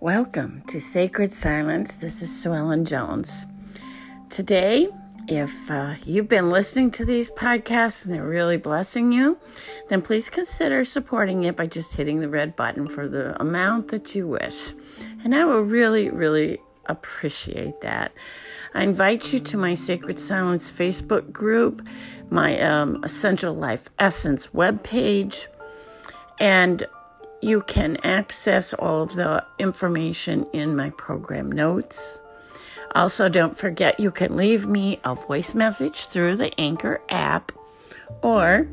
Welcome to Sacred Silence. This is Sue Ellen Jones. Today, if uh, you've been listening to these podcasts and they're really blessing you, then please consider supporting it by just hitting the red button for the amount that you wish. And I will really, really appreciate that. I invite you to my Sacred Silence Facebook group, my um, Essential Life Essence webpage, and you can access all of the information in my program notes. Also, don't forget you can leave me a voice message through the Anchor app, or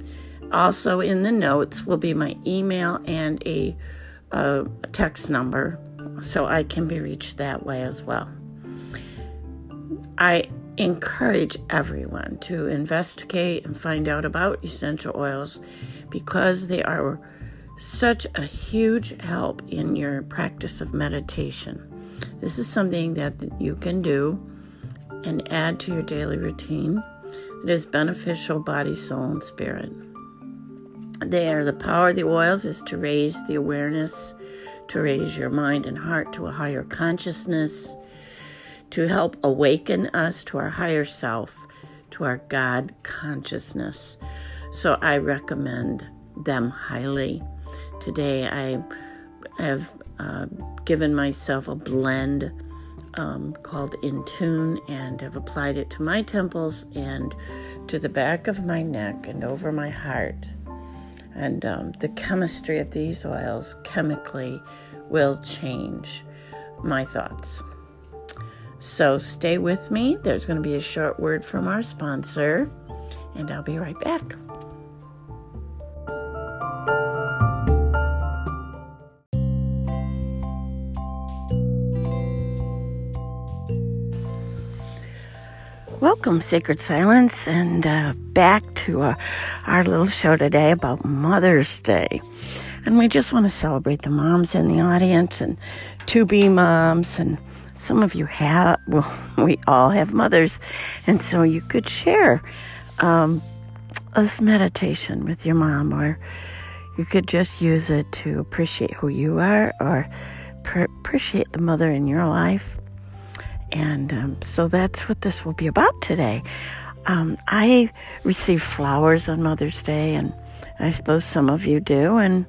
also in the notes will be my email and a, a text number so I can be reached that way as well. I encourage everyone to investigate and find out about essential oils because they are such a huge help in your practice of meditation. This is something that you can do and add to your daily routine. It is beneficial body, soul, and spirit. There, the power of the oils is to raise the awareness, to raise your mind and heart to a higher consciousness, to help awaken us to our higher self, to our God consciousness. So I recommend them highly. Today I have uh, given myself a blend um, called In Tune and have applied it to my temples and to the back of my neck and over my heart. And um, the chemistry of these oils chemically will change my thoughts. So stay with me. There's going to be a short word from our sponsor, and I'll be right back. Welcome, Sacred Silence, and uh, back to uh, our little show today about Mother's Day. And we just want to celebrate the moms in the audience and to be moms. And some of you have, well, we all have mothers. And so you could share um, this meditation with your mom, or you could just use it to appreciate who you are or pr- appreciate the mother in your life. And um, so that's what this will be about today. Um, I receive flowers on Mother's Day, and I suppose some of you do. And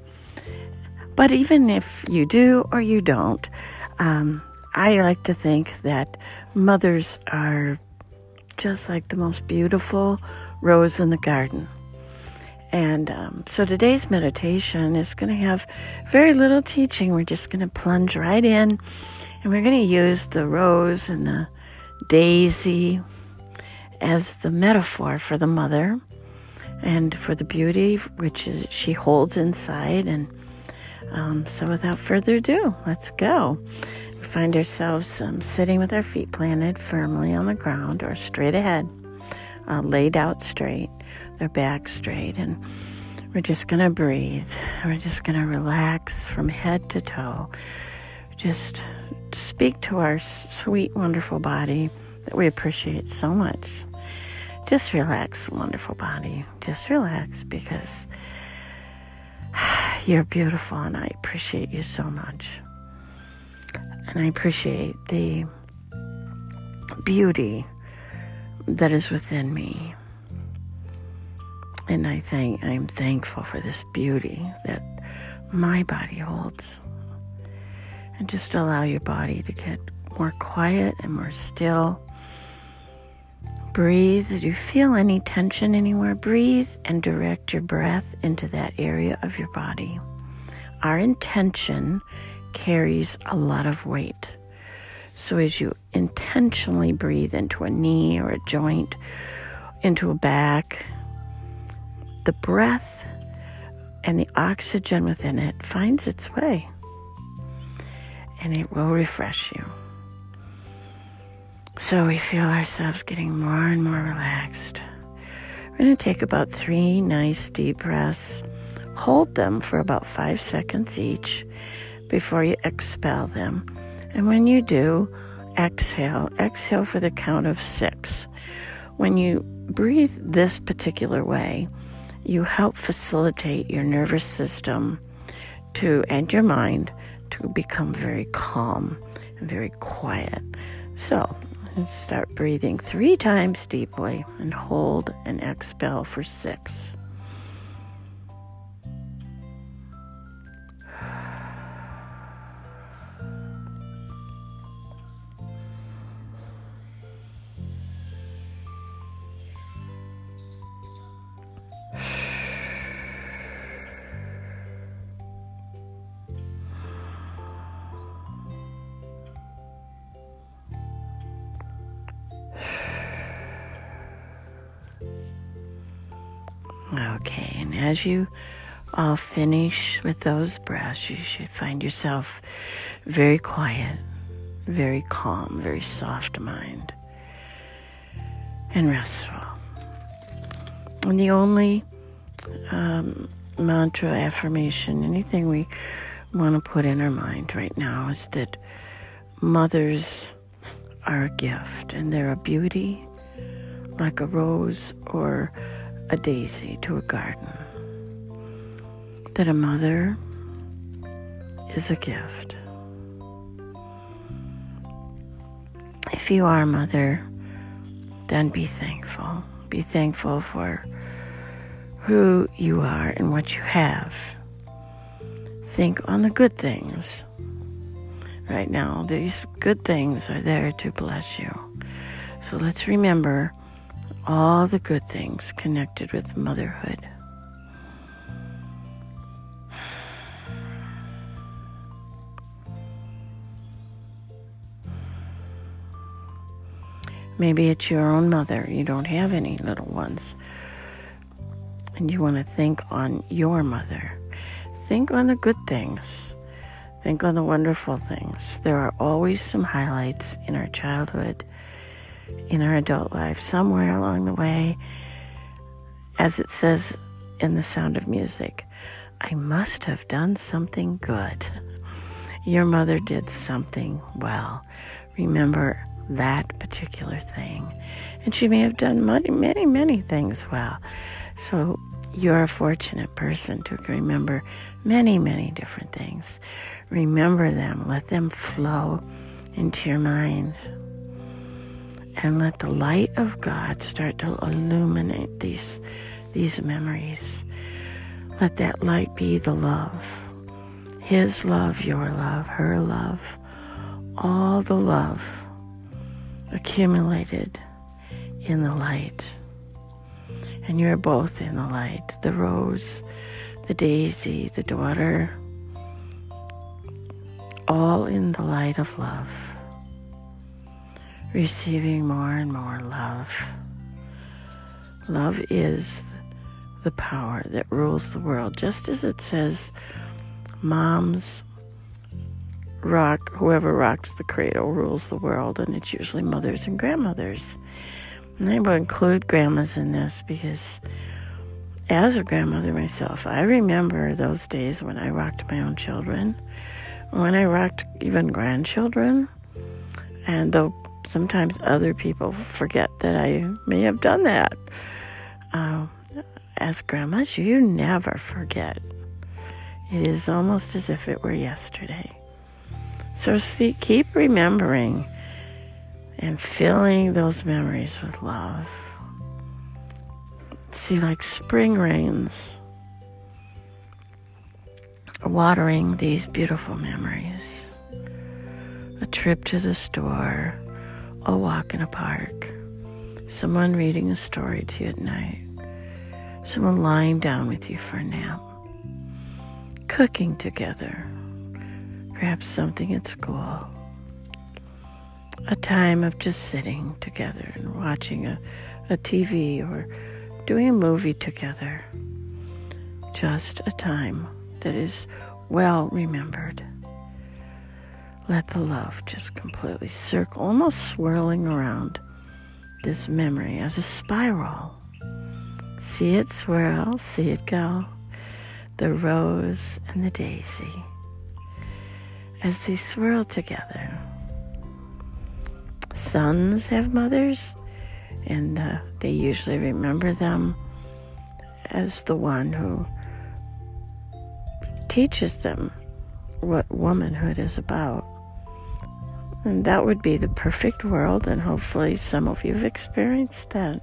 but even if you do or you don't, um, I like to think that mothers are just like the most beautiful rose in the garden. And um, so today's meditation is going to have very little teaching. We're just going to plunge right in and we're going to use the rose and the daisy as the metaphor for the mother and for the beauty which is, she holds inside and um, so, without further ado, let's go. We find ourselves um, sitting with our feet planted firmly on the ground or straight ahead, uh, laid out straight, their back straight, and we're just going to breathe. We're just going to relax from head to toe. Just speak to our sweet, wonderful body that we appreciate so much. Just relax, wonderful body. Just relax because you're beautiful, and I appreciate you so much. And I appreciate the beauty that is within me. And I think I'm thankful for this beauty that my body holds. And just allow your body to get more quiet and more still. Breathe. If you feel any tension anywhere, breathe and direct your breath into that area of your body. Our intention carries a lot of weight. So as you intentionally breathe into a knee or a joint, into a back, the breath and the oxygen within it finds its way and it will refresh you. So we feel ourselves getting more and more relaxed. We're going to take about three nice deep breaths. Hold them for about five seconds each before you expel them. And when you do, exhale. Exhale for the count of six. When you breathe this particular way, you help facilitate your nervous system to and your mind to become very calm and very quiet. So, start breathing three times deeply and hold and expel for six. Okay, and as you all finish with those breaths, you should find yourself very quiet, very calm, very soft mind, and restful. And the only um, mantra, affirmation, anything we want to put in our mind right now is that mothers are a gift and they're a beauty like a rose or a daisy to a garden. That a mother is a gift. If you are a mother, then be thankful. Be thankful for who you are and what you have. Think on the good things. Right now, these good things are there to bless you. So let's remember all the good things connected with motherhood. Maybe it's your own mother. You don't have any little ones. And you want to think on your mother. Think on the good things. Think on the wonderful things. There are always some highlights in our childhood in our adult life somewhere along the way. As it says in The Sound of Music, I must have done something good. Your mother did something well. Remember that particular thing. And she may have done many, many, many things well. So you're a fortunate person to remember many, many different things. Remember them, let them flow into your mind and let the light of God start to illuminate these these memories. Let that light be the love. His love, your love, her love, all the love accumulated in the light. And you're both in the light. The rose, the daisy, the daughter, all in the light of love receiving more and more love. Love is the power that rules the world, just as it says, moms rock, whoever rocks the cradle rules the world, and it's usually mothers and grandmothers. And I will include grandmas in this because as a grandmother myself, I remember those days when I rocked my own children, when I rocked even grandchildren, and though sometimes other people forget that I may have done that. Uh, as grandmas, you never forget. It is almost as if it were yesterday. So see, keep remembering and filling those memories with love. See, like spring rains, watering these beautiful memories. A trip to the store a walk in a park, someone reading a story to you at night, someone lying down with you for a nap, cooking together, perhaps something at school, a time of just sitting together and watching a, a TV or doing a movie together. Just a time that is well remembered. Let the love just completely circle, almost swirling around this memory as a spiral. See it swirl, see it go. The rose and the daisy. As they swirl together. Sons have mothers, and uh, they usually remember them as the one who teaches them what womanhood is about. And that would be the perfect world, and hopefully, some of you have experienced that.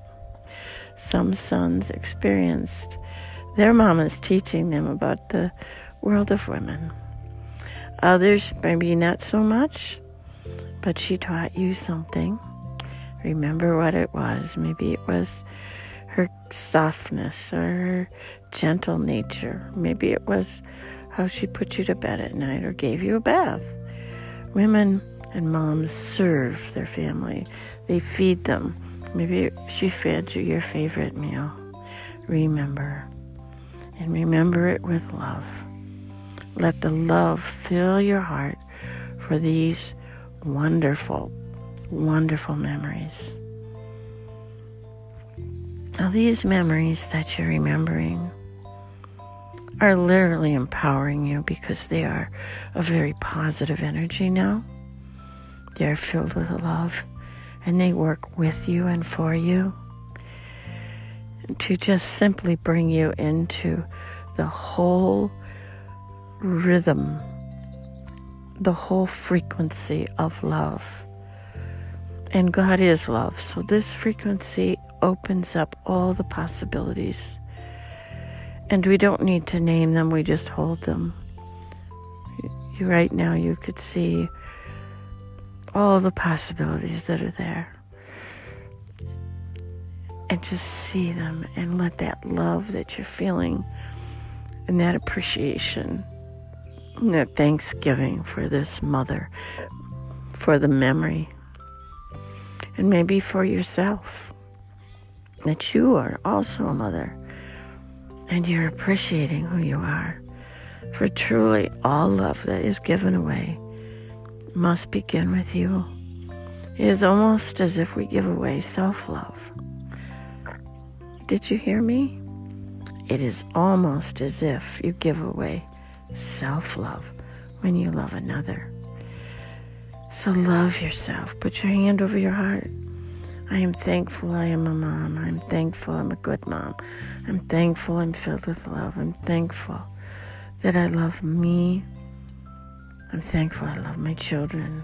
Some sons experienced their mamas teaching them about the world of women. Others, maybe not so much, but she taught you something. Remember what it was. Maybe it was her softness or her gentle nature. Maybe it was how she put you to bed at night or gave you a bath. Women and moms serve their family, they feed them. Maybe she fed you your favorite meal. Remember, and remember it with love. Let the love fill your heart for these wonderful, wonderful memories. Now, these memories that you're remembering are literally empowering you because they are a very positive energy now. They are filled with love and they work with you and for you to just simply bring you into the whole rhythm, the whole frequency of love. And God is love. So this frequency opens up all the possibilities. And we don't need to name them, we just hold them. You, right now, you could see all the possibilities that are there. And just see them and let that love that you're feeling and that appreciation and that thanksgiving for this mother, for the memory, and maybe for yourself that you are also a mother and you're appreciating who you are. For truly, all love that is given away must begin with you. It is almost as if we give away self love. Did you hear me? It is almost as if you give away self love when you love another. So love yourself. Put your hand over your heart. I am thankful I am a mom. I'm thankful I'm a good mom. I'm thankful I'm filled with love. I'm thankful that I love me I'm thankful I love my children.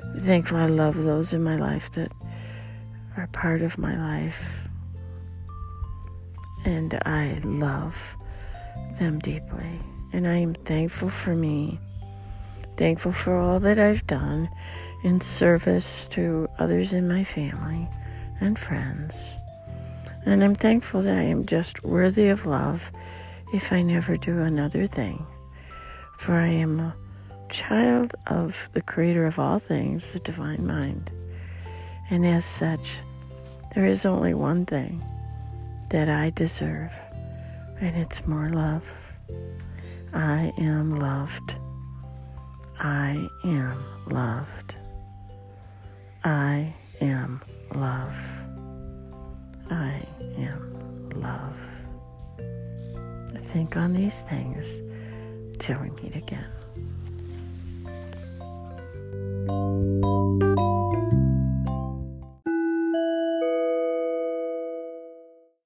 I'm thankful I love those in my life that are part of my life. And I love them deeply. And I am thankful for me, thankful for all that I've done in service to others in my family and friends. And I'm thankful that I am just worthy of love if I never do another thing. For I am child of the Creator of all things, the Divine Mind. And as such, there is only one thing that I deserve, and it's more love. I am loved. I am loved. I am love. I am love. Think on these things till we meet again. Música